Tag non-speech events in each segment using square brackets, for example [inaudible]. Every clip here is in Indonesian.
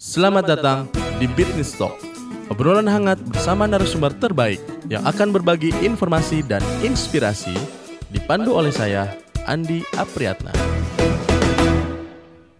Selamat datang di Business Talk, obrolan hangat bersama narasumber terbaik yang akan berbagi informasi dan inspirasi dipandu oleh saya, Andi Apriatna.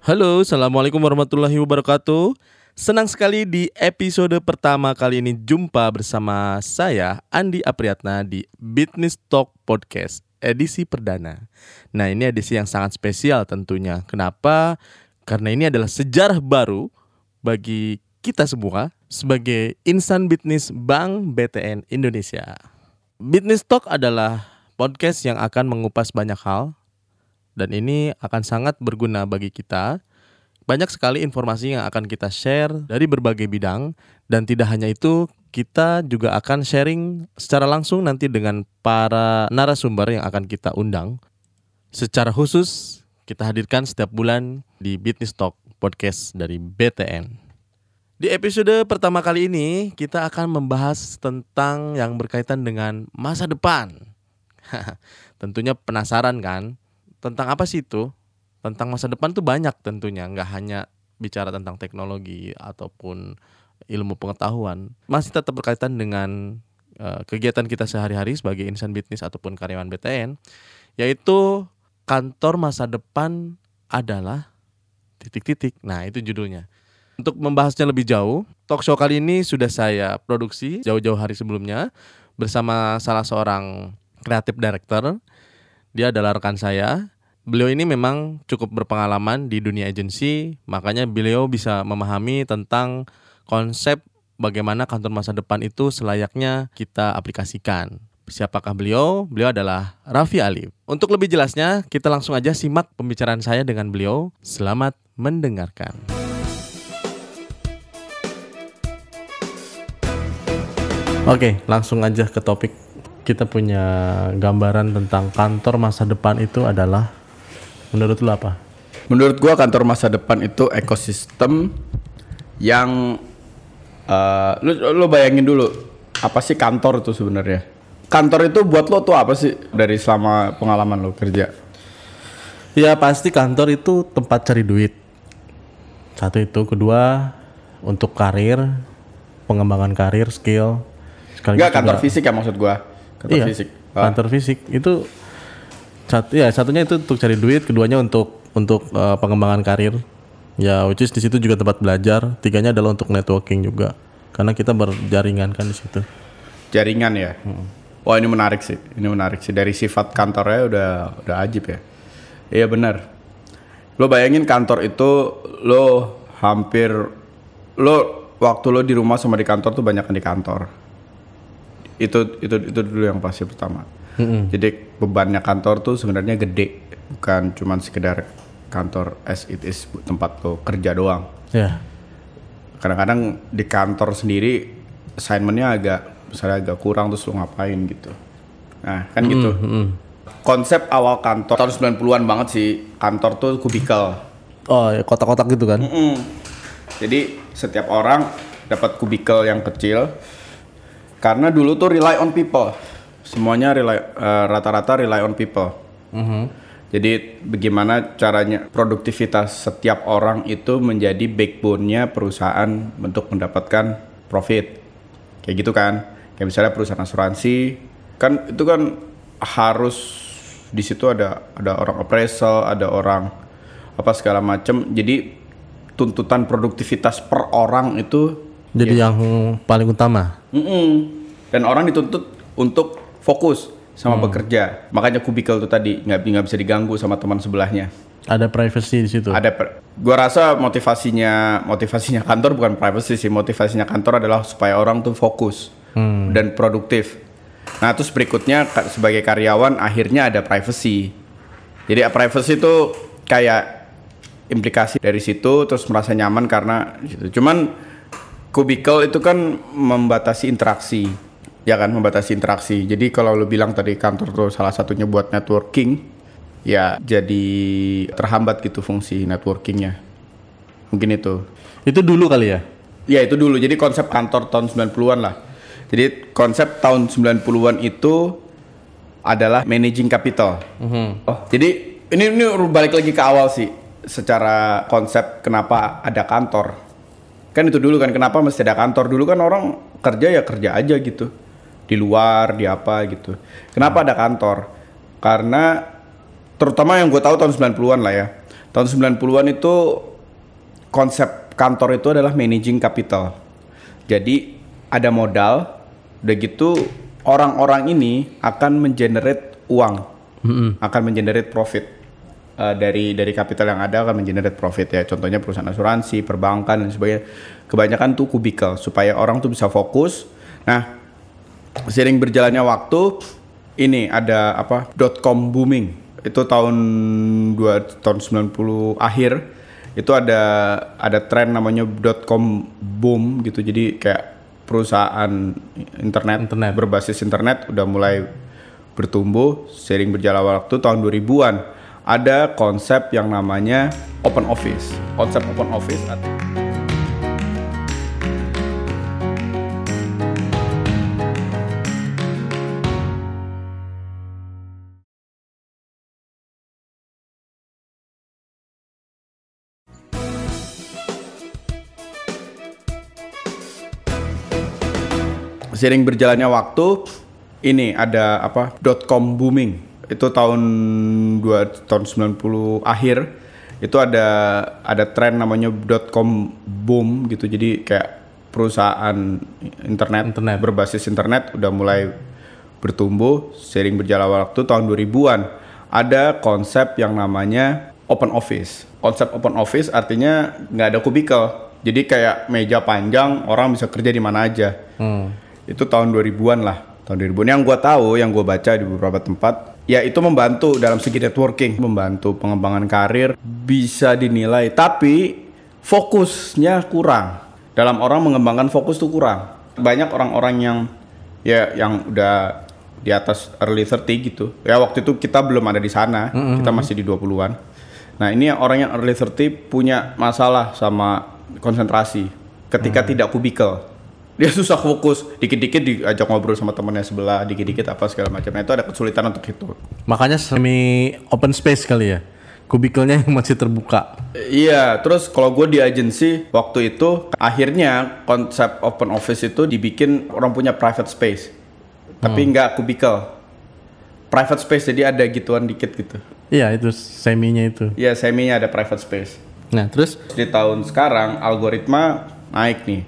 Halo, Assalamualaikum warahmatullahi wabarakatuh. Senang sekali di episode pertama kali ini jumpa bersama saya, Andi Apriatna di Business Talk Podcast edisi perdana. Nah ini edisi yang sangat spesial tentunya. Kenapa? Karena ini adalah sejarah baru bagi kita semua sebagai insan bisnis Bank BTN Indonesia. Business Talk adalah podcast yang akan mengupas banyak hal dan ini akan sangat berguna bagi kita. Banyak sekali informasi yang akan kita share dari berbagai bidang dan tidak hanya itu, kita juga akan sharing secara langsung nanti dengan para narasumber yang akan kita undang. Secara khusus kita hadirkan setiap bulan di Business Talk podcast dari BTN. Di episode pertama kali ini kita akan membahas tentang yang berkaitan dengan masa depan. [laughs] tentunya penasaran kan? Tentang apa sih itu? Tentang masa depan tuh banyak tentunya, nggak hanya bicara tentang teknologi ataupun ilmu pengetahuan. Masih tetap berkaitan dengan uh, kegiatan kita sehari-hari sebagai insan bisnis ataupun karyawan BTN, yaitu kantor masa depan adalah titik-titik. Nah, itu judulnya. Untuk membahasnya lebih jauh, talk show kali ini sudah saya produksi jauh-jauh hari sebelumnya bersama salah seorang kreatif director. Dia adalah rekan saya. Beliau ini memang cukup berpengalaman di dunia agensi, makanya beliau bisa memahami tentang konsep bagaimana kantor masa depan itu selayaknya kita aplikasikan. Siapakah beliau? Beliau adalah Raffi Alif. Untuk lebih jelasnya, kita langsung aja simak pembicaraan saya dengan beliau. Selamat mendengarkan. Oke, langsung aja ke topik. Kita punya gambaran tentang kantor masa depan itu adalah menurut lu apa? Menurut gua kantor masa depan itu ekosistem yang uh, lu lu bayangin dulu apa sih kantor itu sebenarnya? Kantor itu buat lo tuh apa sih dari selama pengalaman lo kerja? Ya pasti kantor itu tempat cari duit. Satu itu, kedua untuk karir, pengembangan karir, skill. Enggak kantor juga, fisik ya maksud gua. Kantor iya, fisik. Oh. Kantor fisik itu satu ya satunya itu untuk cari duit, keduanya untuk untuk uh, pengembangan karir. Ya, which is di situ juga tempat belajar. Tiganya adalah untuk networking juga, karena kita berjaringan kan di situ. Jaringan ya. Hmm. Wah ini menarik sih, ini menarik sih dari sifat kantornya udah udah ajib ya. Iya benar. Lo bayangin kantor itu lo hampir lo waktu lo di rumah sama di kantor tuh banyak di kantor. Itu itu itu dulu yang pasti pertama. -hmm. Jadi bebannya kantor tuh sebenarnya gede, bukan cuma sekedar kantor as it is tempat lo kerja doang. Yeah. Kadang-kadang di kantor sendiri assignmentnya agak misalnya agak kurang terus lo ngapain gitu. Nah kan mm, gitu. Konsep awal kantor tahun 90-an banget sih kantor tuh kubikel. Oh ya kotak-kotak gitu kan? Mm -mm. Jadi setiap orang dapat kubikel yang kecil karena dulu tuh rely on people. Semuanya rely uh, rata-rata rely on people. Mm -hmm. Jadi bagaimana caranya produktivitas setiap orang itu menjadi backbone-nya perusahaan untuk mendapatkan profit. Kayak gitu kan. Kayak misalnya perusahaan asuransi kan itu kan harus di situ ada ada orang appraisal, ada orang apa segala macam. Jadi tuntutan produktivitas per orang itu jadi ya, yang paling utama. Mm -mm. Dan orang dituntut untuk fokus sama hmm. bekerja. Makanya kubikel itu tadi nggak nggak bisa diganggu sama teman sebelahnya. Ada privacy di situ. Ada. Gua rasa motivasinya motivasinya kantor bukan privacy sih. Motivasinya kantor adalah supaya orang tuh fokus hmm. dan produktif. Nah terus berikutnya sebagai karyawan akhirnya ada privacy. Jadi privacy itu kayak implikasi dari situ terus merasa nyaman karena gitu. Cuman kubikel itu kan membatasi interaksi ya kan membatasi interaksi. Jadi kalau lu bilang tadi kantor tuh salah satunya buat networking, ya jadi terhambat gitu fungsi networkingnya. Mungkin itu. Itu dulu kali ya? Ya itu dulu. Jadi konsep kantor tahun 90-an lah. Jadi konsep tahun 90-an itu adalah managing capital. Mm -hmm. Oh, jadi ini ini balik lagi ke awal sih secara konsep kenapa ada kantor. Kan itu dulu kan kenapa mesti ada kantor dulu kan orang kerja ya kerja aja gitu. Di luar, di apa gitu. Kenapa ada kantor? Karena terutama yang gue tahu tahun 90-an lah ya. Tahun 90-an itu konsep kantor itu adalah managing capital. Jadi ada modal, udah gitu orang-orang ini akan mengenerate uang, akan mengenerate profit uh, dari dari kapital yang ada akan mengenerate profit ya. Contohnya perusahaan asuransi, perbankan dan sebagainya. Kebanyakan tuh kubikel supaya orang tuh bisa fokus. Nah, sering berjalannya waktu ini ada apa? .com booming. Itu tahun dua tahun 90 akhir itu ada ada tren namanya .com boom gitu. Jadi kayak perusahaan internet, Internet. berbasis internet udah mulai bertumbuh sering berjalan waktu tahun 2000-an ada konsep yang namanya open office. Konsep open office sering berjalannya waktu ini ada apa .com booming. Itu tahun dua tahun 90 akhir itu ada ada tren namanya .com boom gitu. Jadi kayak perusahaan internet, Internet. berbasis internet udah mulai bertumbuh sering berjalan waktu tahun 2000-an ada konsep yang namanya open office. Konsep open office artinya nggak ada kubikel. Jadi kayak meja panjang orang bisa kerja di mana aja. Hmm. Itu tahun 2000-an lah. Tahun 2000 yang gua tahu yang gua baca di beberapa tempat ya itu membantu dalam segi networking membantu pengembangan karir bisa dinilai. Tapi fokusnya kurang. Dalam orang mengembangkan fokus tuh kurang. Banyak orang-orang yang ya yang udah di atas early 30 gitu. Ya waktu itu kita belum ada di sana. Kita masih di 20-an nah ini orang yang early 30 punya masalah sama konsentrasi ketika tidak kubikel dia susah fokus. Dikit-dikit diajak ngobrol sama temennya sebelah dikit-dikit apa segala macam nah, itu ada kesulitan untuk itu. Makanya semi open space kali ya. Kubikelnya yang masih terbuka. iya terus kalau gue di agensi waktu itu akhirnya konsep open office itu dibikin orang punya private space. Tapi nggak kubikel. Private space jadi ada gituan dikit gitu. Iya, itu seminya itu. ya seminya ada private space. Nah, terus? Di tahun sekarang algoritma naik nih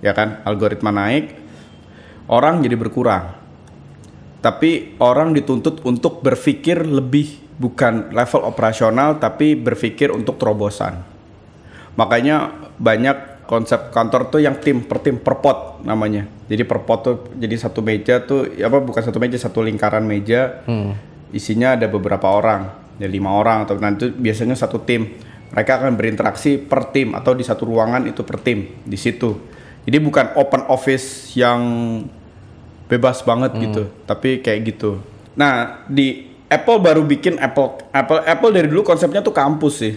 ya kan? Algoritma naik orang jadi berkurang. Tapi orang dituntut untuk berpikir lebih bukan level operasional tapi berpikir untuk terobosan. Makanya banyak konsep kantor tuh yang tim per tim per pot namanya. Jadi per pot tuh jadi satu meja tuh ya apa bukan satu meja satu lingkaran meja. Isinya ada beberapa orang ya lima orang atau nanti biasanya satu tim. Mereka akan berinteraksi per tim atau di satu ruangan itu per tim di situ jadi bukan open office yang bebas banget gitu tapi kayak gitu. Nah di Apple baru bikin Apple Apple Apple dari dulu konsepnya tuh kampus sih.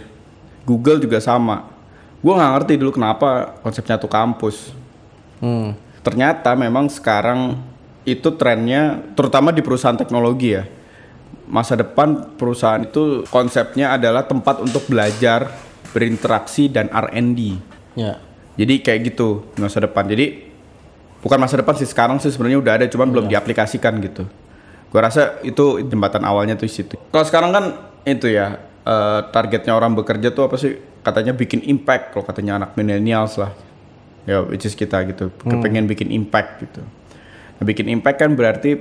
Google juga sama. Gue nggak ngerti dulu kenapa konsepnya tuh kampus. Hmm. ternyata memang sekarang itu trennya terutama di perusahaan teknologi ya. Masa depan perusahaan itu konsepnya adalah tempat untuk belajar berinteraksi dan R&D ya. Jadi kayak gitu masa depan. Jadi bukan masa depan sih sekarang sih sebenarnya udah ada cuman belum diaplikasikan gitu. Gua rasa itu jembatan awalnya tuh di situ. Kalau sekarang kan itu ya eh, targetnya orang bekerja tuh apa sih? Katanya bikin impact kalau katanya anak millennials lah. Ya which is kita gitu. Kepengen bikin impact gitu. Nah, bikin impact kan berarti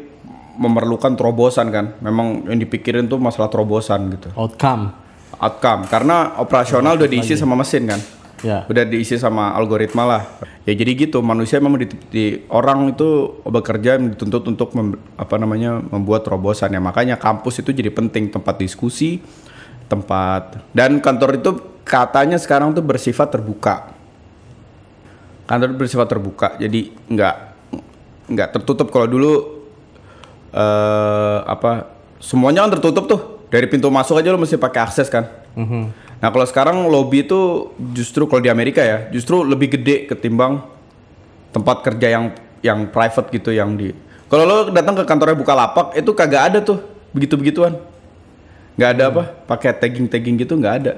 memerlukan terobosan kan. Memang yang dipikirin tuh masalah terobosan gitu. Outcome. outcome. Karena operasional udah diisi sama mesin kan Ya. udah diisi sama algoritma lah. Ya jadi gitu manusia memang di, di- orang itu bekerja dituntut untuk mem- apa namanya membuat terobosan ya. Makanya kampus itu jadi penting tempat diskusi tempat dan kantor itu katanya sekarang tuh bersifat terbuka. Kantor bersifat terbuka jadi nggak nggak tertutup. Kalau dulu eh apa semuanya kan tertutup tuh. Dari pintu masuk aja lo mesti pakai akses kan nah kalau sekarang lobby itu justru kalau di Amerika ya justru lebih gede ketimbang tempat kerja yang yang private gitu yang di kalau lo datang ke kantornya Bukalapak itu kagak ada tuh begitu begituan nggak ada apa pakai tagging tagging gitu nggak ada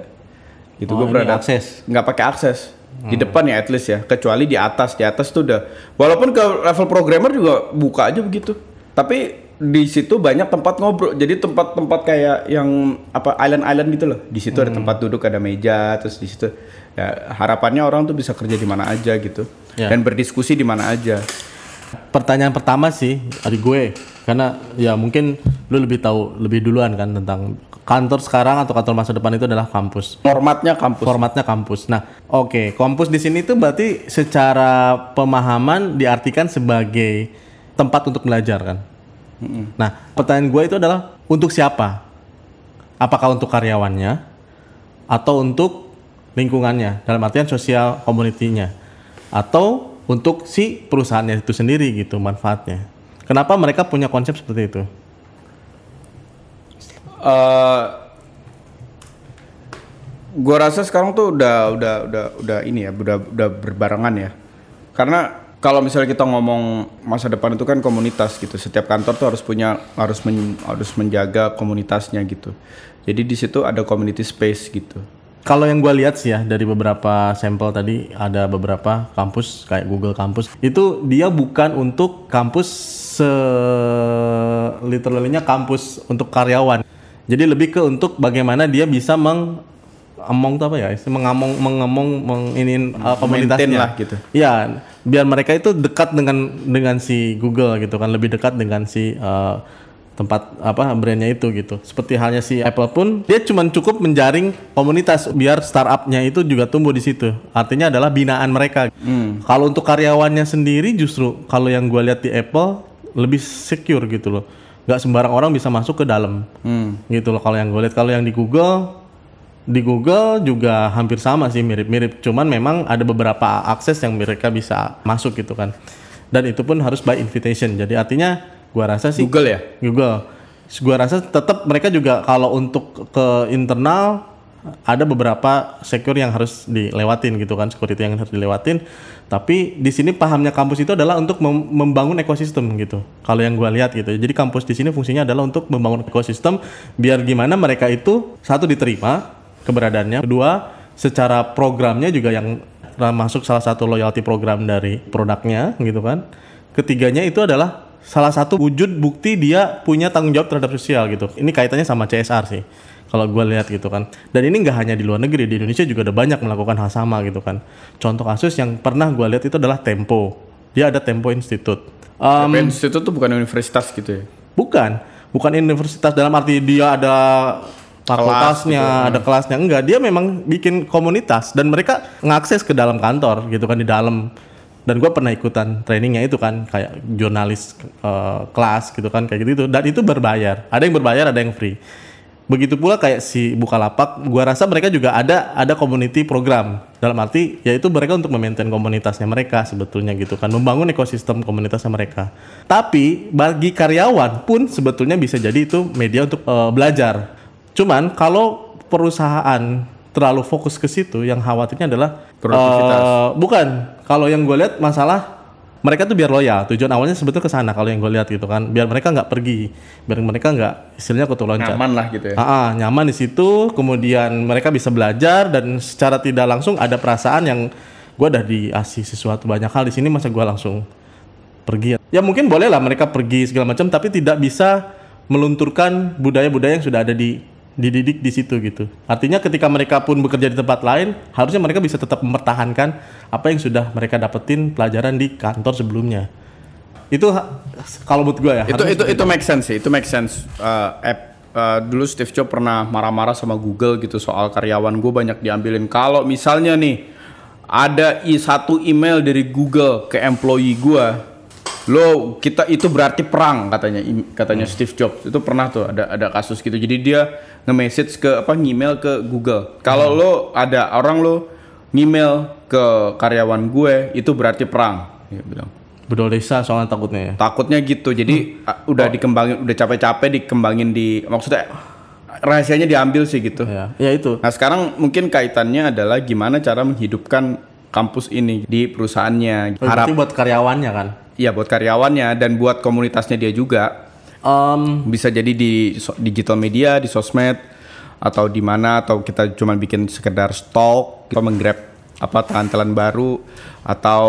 gitu. Oh, gue berada akses. nggak pakai akses di depan ya at least ya, kecuali di atas. Di atas tuh udah, walaupun ke level programmer juga buka aja begitu. Tapi di situ banyak tempat ngobrol. Jadi tempat-tempat kayak yang apa island-island gitu loh. Di situ ada tempat duduk, ada meja, terus di situ ya harapannya orang tuh bisa kerja di mana aja gitu Ya. dan berdiskusi di mana aja. Pertanyaan pertama sih dari gue karena ya mungkin lu lebih tahu lebih duluan kan tentang kantor sekarang atau kantor masa depan itu adalah kampus. Formatnya kampus. Formatnya kampus. Nah, oke, kampus di sini tuh berarti secara pemahaman diartikan sebagai tempat untuk belajar kan. Nah, pertanyaan gue itu adalah untuk siapa? Apakah untuk karyawannya atau untuk lingkungannya dalam artian sosial community-nya atau untuk si perusahaannya itu sendiri gitu manfaatnya. Kenapa mereka punya konsep seperti itu? eh gua rasa sekarang tuh udah udah udah udah ini ya, udah udah berbarengan ya. Karena kalau misalnya kita ngomong masa depan itu kan komunitas gitu. Setiap kantor tuh harus punya harus men- harus menjaga komunitasnya gitu. Jadi di situ ada community space gitu. Kalau yang gue lihat sih ya dari beberapa sampel tadi ada beberapa kampus kayak Google Kampus itu dia bukan untuk kampus se literally-nya kampus untuk karyawan. Jadi lebih ke untuk bagaimana dia bisa meng emong tuh apa ya? Mengamong mengemong menginin uh, komunitasnya. Lah gitu. Iya, biar mereka itu dekat dengan dengan si Google gitu kan, lebih dekat dengan si uh, tempat apa brandnya itu gitu. Seperti halnya si Apple pun dia cuma cukup menjaring komunitas biar startupnya itu juga tumbuh di situ. Artinya adalah binaan mereka. Kalau untuk karyawannya sendiri justru kalau yang gue lihat di Apple lebih secure gitu loh. Gak sembarang orang bisa masuk ke dalam. Gitu loh kalau yang gue lihat. Kalau yang di Google di Google juga hampir sama sih mirip-mirip. Cuman memang ada beberapa akses yang mereka bisa masuk gitu kan. Dan itu pun harus by invitation. Jadi artinya gua rasa sih Google ya? Google. Gua rasa tetap mereka juga kalau untuk ke internal ada beberapa secure yang harus dilewatin gitu kan, security yang harus dilewatin. Tapi di sini pahamnya kampus itu adalah untuk mem- membangun ekosistem gitu. Kalau yang gua lihat gitu. Jadi kampus di sini fungsinya adalah untuk membangun ekosistem biar gimana mereka itu satu diterima keberadaannya, kedua secara programnya juga yang masuk salah satu loyalty program dari produknya gitu kan. Ketiganya itu adalah salah satu wujud bukti dia punya tanggung jawab terhadap sosial gitu. Ini kaitannya sama CSR sih. Kalau gue lihat gitu kan. Dan ini nggak hanya di luar negeri, di Indonesia juga ada banyak melakukan hal sama gitu kan. Contoh kasus yang pernah gue lihat itu adalah Tempo. Dia ada Tempo Institute. Um, Tapi institut tuh bukan universitas gitu ya. bukan, bukan universitas dalam arti dia ada fakultasnya, ada kelasnya enggak. Dia memang bikin komunitas dan mereka ngakses ke dalam kantor gitu kan di dalam. Dan gue pernah ikutan trainingnya itu kan kayak jurnalis eh, kelas gitu kan kayak gitu dan itu berbayar. Ada yang berbayar, ada yang free. Begitu pula kayak si Bukalapak, gua rasa mereka juga ada ada community program. Dalam arti yaitu mereka untuk memaintain komunitasnya mereka sebetulnya gitu kan, membangun ekosistem komunitasnya mereka. Tapi bagi karyawan pun sebetulnya bisa jadi itu media untuk eh, belajar. Cuman kalau perusahaan terlalu fokus ke situ, yang khawatirnya adalah Produktivitas. eh, bukan. Kalau yang gue lihat masalah mereka tuh biar loyal. Tujuan awalnya sebetulnya ke sana kalau yang gue lihat gitu kan. Biar mereka nggak pergi, biar mereka nggak istilahnya kutu loncat. Nyaman lah gitu ya. Ah, ah, nyaman di situ. Kemudian mereka bisa belajar dan secara tidak langsung ada perasaan yang gue udah dikasih sesuatu banyak hal di sini masa gue langsung pergi. Ya mungkin boleh lah mereka pergi segala macam, tapi tidak bisa melunturkan budaya-budaya yang sudah ada di dididik di situ gitu. Artinya ketika mereka pun bekerja di tempat lain, harusnya mereka bisa tetap mempertahankan apa yang sudah mereka dapetin pelajaran di kantor sebelumnya. Itu kalau menurut gue ya. itu itu itu make sense sih itu make sense Eh, app eh, dulu Steve Jobs pernah marah-marah sama Google gitu soal karyawan gue banyak diambilin kalau misalnya nih ada i satu email dari Google ke employee gue lo kita itu berarti perang katanya katanya Steve Jobs. Itu pernah tuh ada ada kasus gitu. Jadi dia nge-message ke apa email ke Google. Kalau lo ada orang lo email ke karyawan gue itu berarti perang. Dia bilang. Bedol desa soalnya takutnya ya. takutnya gitu. Jadi uh, udah dikembangin udah capek-capek dikembangin di maksudnya rahasianya diambil sih gitu. Ya, ya itu. nah sekarang mungkin kaitannya adalah gimana cara menghidupkan kampus ini di perusahaannya. Harap Berarti buat karyawannya kan. Ya buat karyawannya dan buat komunitasnya dia juga. Em, bisa jadi di so- digital media di sosmed atau di mana atau kita cuma bikin sekedar stok kita menggrab apa tangan baru atau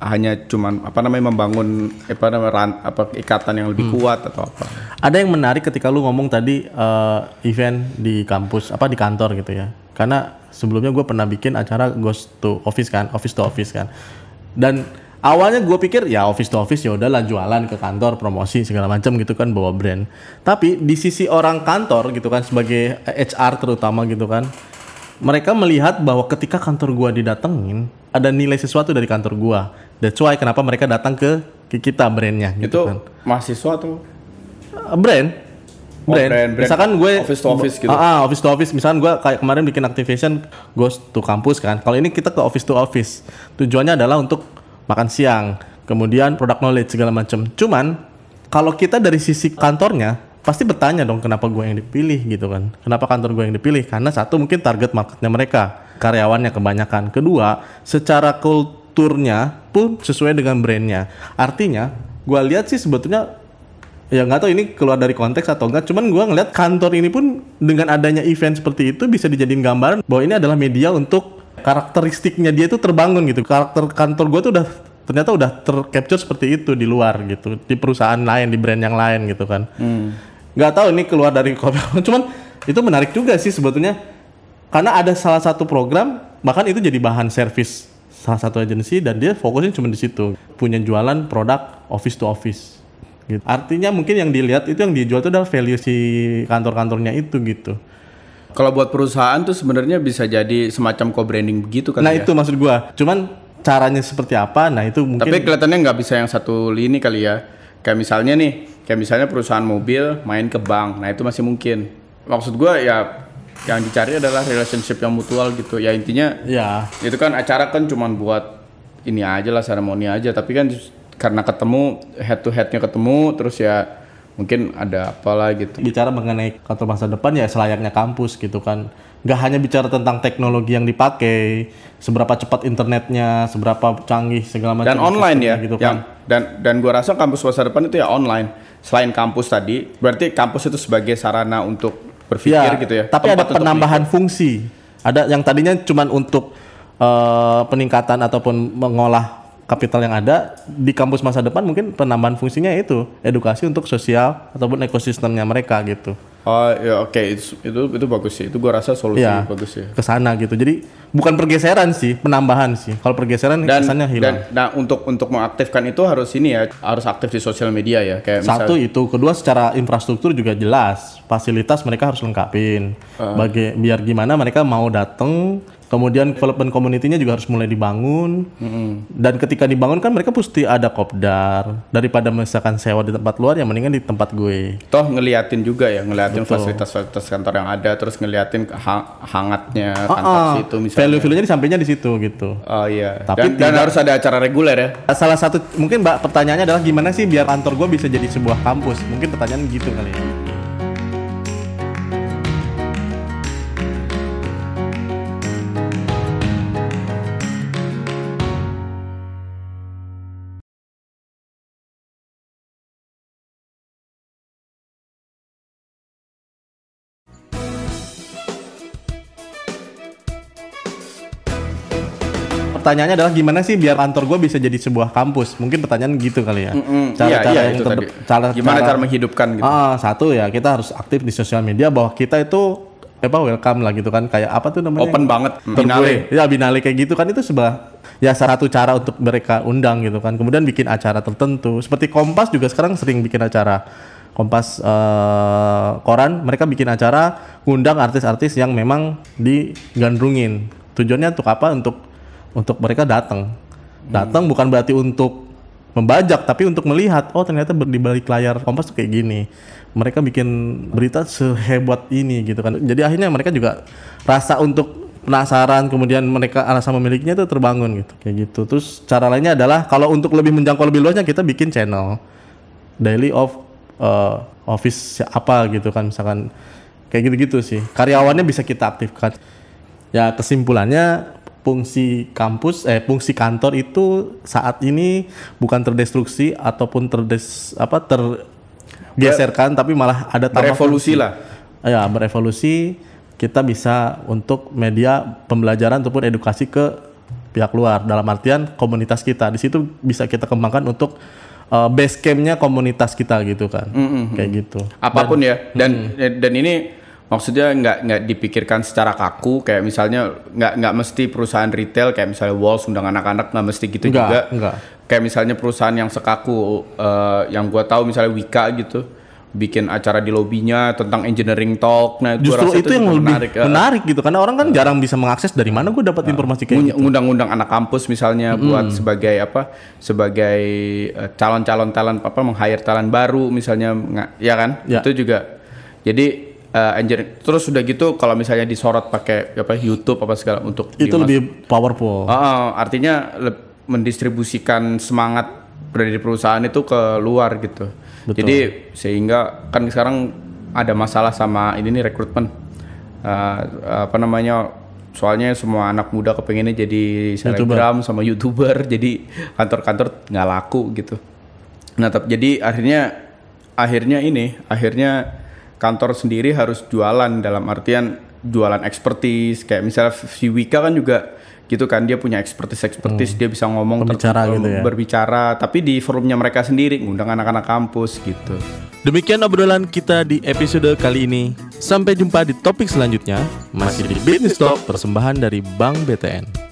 hanya cuman apa namanya membangun apa namanya ran, apa ikatan yang lebih hmm. kuat atau apa. Ada yang menarik ketika lu ngomong tadi uh, event di kampus apa di kantor gitu ya. Karena sebelumnya gue pernah bikin acara ghost to office kan office to office kan. Dan awalnya gue pikir ya office to office ya udahlah jualan ke kantor promosi segala macam gitu kan bawa brand tapi di sisi orang kantor gitu kan sebagai HR terutama gitu kan mereka melihat bahwa ketika kantor gua didatengin ada nilai sesuatu dari kantor gua that's why kenapa mereka datang ke, ke kita brandnya gitu itu kan. mahasiswa tuh uh, brand oh, brand. brand, brand. Misalkan gue office to office gitu. Ah, office to office. Misalkan gue kayak kemarin bikin activation ghost to kampus kan. Kalau ini kita ke office to office. Tujuannya adalah untuk makan siang, kemudian product knowledge segala macam. Cuman kalau kita dari sisi kantornya pasti bertanya dong kenapa gue yang dipilih gitu kan. Kenapa kantor gue yang dipilih? Karena satu mungkin target marketnya mereka, karyawannya kebanyakan. Kedua, secara kulturnya pun sesuai dengan brandnya. Artinya, gue lihat sih sebetulnya ya nggak tahu ini keluar dari konteks atau enggak cuman gue ngeliat kantor ini pun dengan adanya event seperti itu bisa dijadiin gambaran bahwa ini adalah media untuk karakteristiknya dia itu terbangun gitu. Karakter kantor gue tuh udah ternyata udah tercapture seperti itu di luar gitu. Di perusahaan lain di brand yang lain gitu kan. Hmm. nggak tahu ini keluar dari [laughs] cuman itu menarik juga sih sebetulnya. Karena ada salah satu program bahkan itu jadi bahan servis salah satu agensi dan dia fokusnya cuma di situ. Punya jualan produk office to office gitu. artinya mungkin yang dilihat itu yang dijual itu adalah value si kantor-kantornya itu gitu kalau buat perusahaan tuh sebenarnya bisa jadi semacam co-branding begitu kan Nah ya? itu maksud gua. Cuman caranya seperti apa? Nah itu mungkin. Tapi kelihatannya nggak bisa yang satu lini kali ya. Kayak misalnya nih, kayak misalnya perusahaan mobil main ke bank. Nah itu masih mungkin. Maksud gua ya yang dicari adalah relationship yang mutual gitu. Ya intinya. Ya. Itu kan acara kan cuman buat ini aja lah seremoni aja. Tapi kan karena ketemu head to headnya ketemu, terus ya mungkin ada apalah gitu. Bicara mengenai kantor masa depan ya selayaknya kampus gitu kan. Gak hanya bicara tentang teknologi yang dipakai, seberapa cepat internetnya, seberapa canggih segala macam. Dan online ya, gitu yang, kan. Dan dan gua rasa kampus masa depan itu ya online. Selain kampus tadi, berarti kampus itu sebagai sarana untuk berpikir ya, gitu ya. Tapi ada penambahan fungsi. Ada yang tadinya cuma untuk uh, peningkatan ataupun mengolah kapital yang ada di kampus masa depan mungkin penambahan fungsinya itu edukasi untuk sosial ataupun ekosistemnya mereka gitu. Oh ya oke okay. itu, itu itu bagus sih itu gua rasa solusi ya, bagus sih. Ke sana gitu jadi bukan pergeseran sih penambahan sih kalau pergeseran dan, kesannya hilang. Dan nah untuk untuk mengaktifkan itu harus ini ya harus aktif di sosial media ya kayak satu misal, itu kedua secara infrastruktur juga jelas fasilitas mereka harus lengkapin uh. bagi biar gimana mereka mau datang Kemudian development community-nya juga harus mulai dibangun. Mm-hmm. Dan ketika dibangun kan mereka pasti ada kopdar. Daripada misalkan sewa di tempat luar, ya mendingan di tempat gue. Toh ngeliatin juga ya, ngeliatin fasilitas-fasilitas kantor yang ada, terus ngeliatin hang- hangatnya ah, kantor ah, situ misalnya. Value-value-nya disampainya di situ gitu. Oh iya. Tapi dan, dan harus ada acara reguler ya. Salah satu mungkin Mbak pertanyaannya adalah gimana sih biar kantor gue bisa jadi sebuah kampus? Mungkin pertanyaan gitu kali ya. Pertanyaannya adalah gimana sih biar kantor gue bisa jadi sebuah kampus? Mungkin pertanyaan gitu kali ya. Cara-cara iya, iya, yang ter- cara, gimana cara, cara menghidupkan gitu? Ah, satu ya kita harus aktif di sosial media bahwa kita itu apa welcome lah gitu kan. Kayak apa tuh namanya? Open banget binale ya binale kayak gitu kan itu sebuah ya salah satu cara untuk mereka undang gitu kan. Kemudian bikin acara tertentu. Seperti Kompas juga sekarang sering bikin acara. Kompas uh, koran mereka bikin acara undang artis-artis yang memang digandrungin. Tujuannya untuk apa? Untuk untuk mereka datang. Datang hmm. bukan berarti untuk membajak tapi untuk melihat oh ternyata di balik layar Kompas tuh kayak gini. Mereka bikin berita sehebat ini gitu kan. Jadi akhirnya mereka juga rasa untuk penasaran kemudian mereka rasa memilikinya itu terbangun gitu kayak gitu. Terus cara lainnya adalah kalau untuk lebih menjangkau lebih luasnya kita bikin channel daily of uh, office apa gitu kan misalkan kayak gitu-gitu sih. Karyawannya bisa kita aktifkan. Ya kesimpulannya fungsi kampus eh fungsi kantor itu saat ini bukan terdestruksi ataupun terdes apa tergeserkan tapi malah ada tambah berevolusi fungsi. lah. Ya berevolusi. Kita bisa untuk media pembelajaran ataupun edukasi ke pihak luar. Dalam artian komunitas kita. Di situ bisa kita kembangkan untuk uh, base campnya komunitas kita gitu kan. Kayak gitu. Apa pun ya. Dan dan ini maksudnya nggak nggak dipikirkan secara kaku kayak misalnya nggak nggak mesti perusahaan retail kayak misalnya Walls undang anak-anak nggak mesti gitu Nggak, juga. nggak. kayak misalnya perusahaan yang sekaku eh, yang gua tahu misalnya Wika gitu bikin acara di lobbynya tentang engineering talk. Nah justru itu yang lebih menarik, menarik, ya. gitu karena orang kan jarang bisa mengakses dari mana gue dapat informasi kayak gitu. ngundang-undang anak kampus misalnya buat sebagai apa sebagai eh, calon-calon talent apa meng-hire talent baru misalnya ya kan? Ya. itu juga. Jadi eh, engineering terus udah gitu kalau misalnya disorot pakai apa YouTube apa segala untuk itu dimas- lebih powerful Ah, ah, artinya leb- mendistribusikan semangat dari perusahaan itu ke luar gitu. Betul. Jadi sehingga kan sekarang ada masalah sama ini nih rekrutmen. Ah, apa namanya? Soalnya semua anak muda kepengennya jadi selebgram sama youtuber, [laughs] jadi kantor-kantor nggak laku gitu. Nah, tapi jadi akhirnya akhirnya ini, akhirnya kantor sendiri harus jualan dalam artian jualan expertise kayak misalnya si Wika kan juga gitu kan dia punya expertise expertise dia bisa ngomong ter- Pembicara gitu ya. berbicara tapi di forumnya mereka sendiri ngundang anak-anak kampus gitu Demikian obrolan kita di episode kali ini. Sampai jumpa di topik selanjutnya. Masih di Business Talk persembahan dari Bank BTN.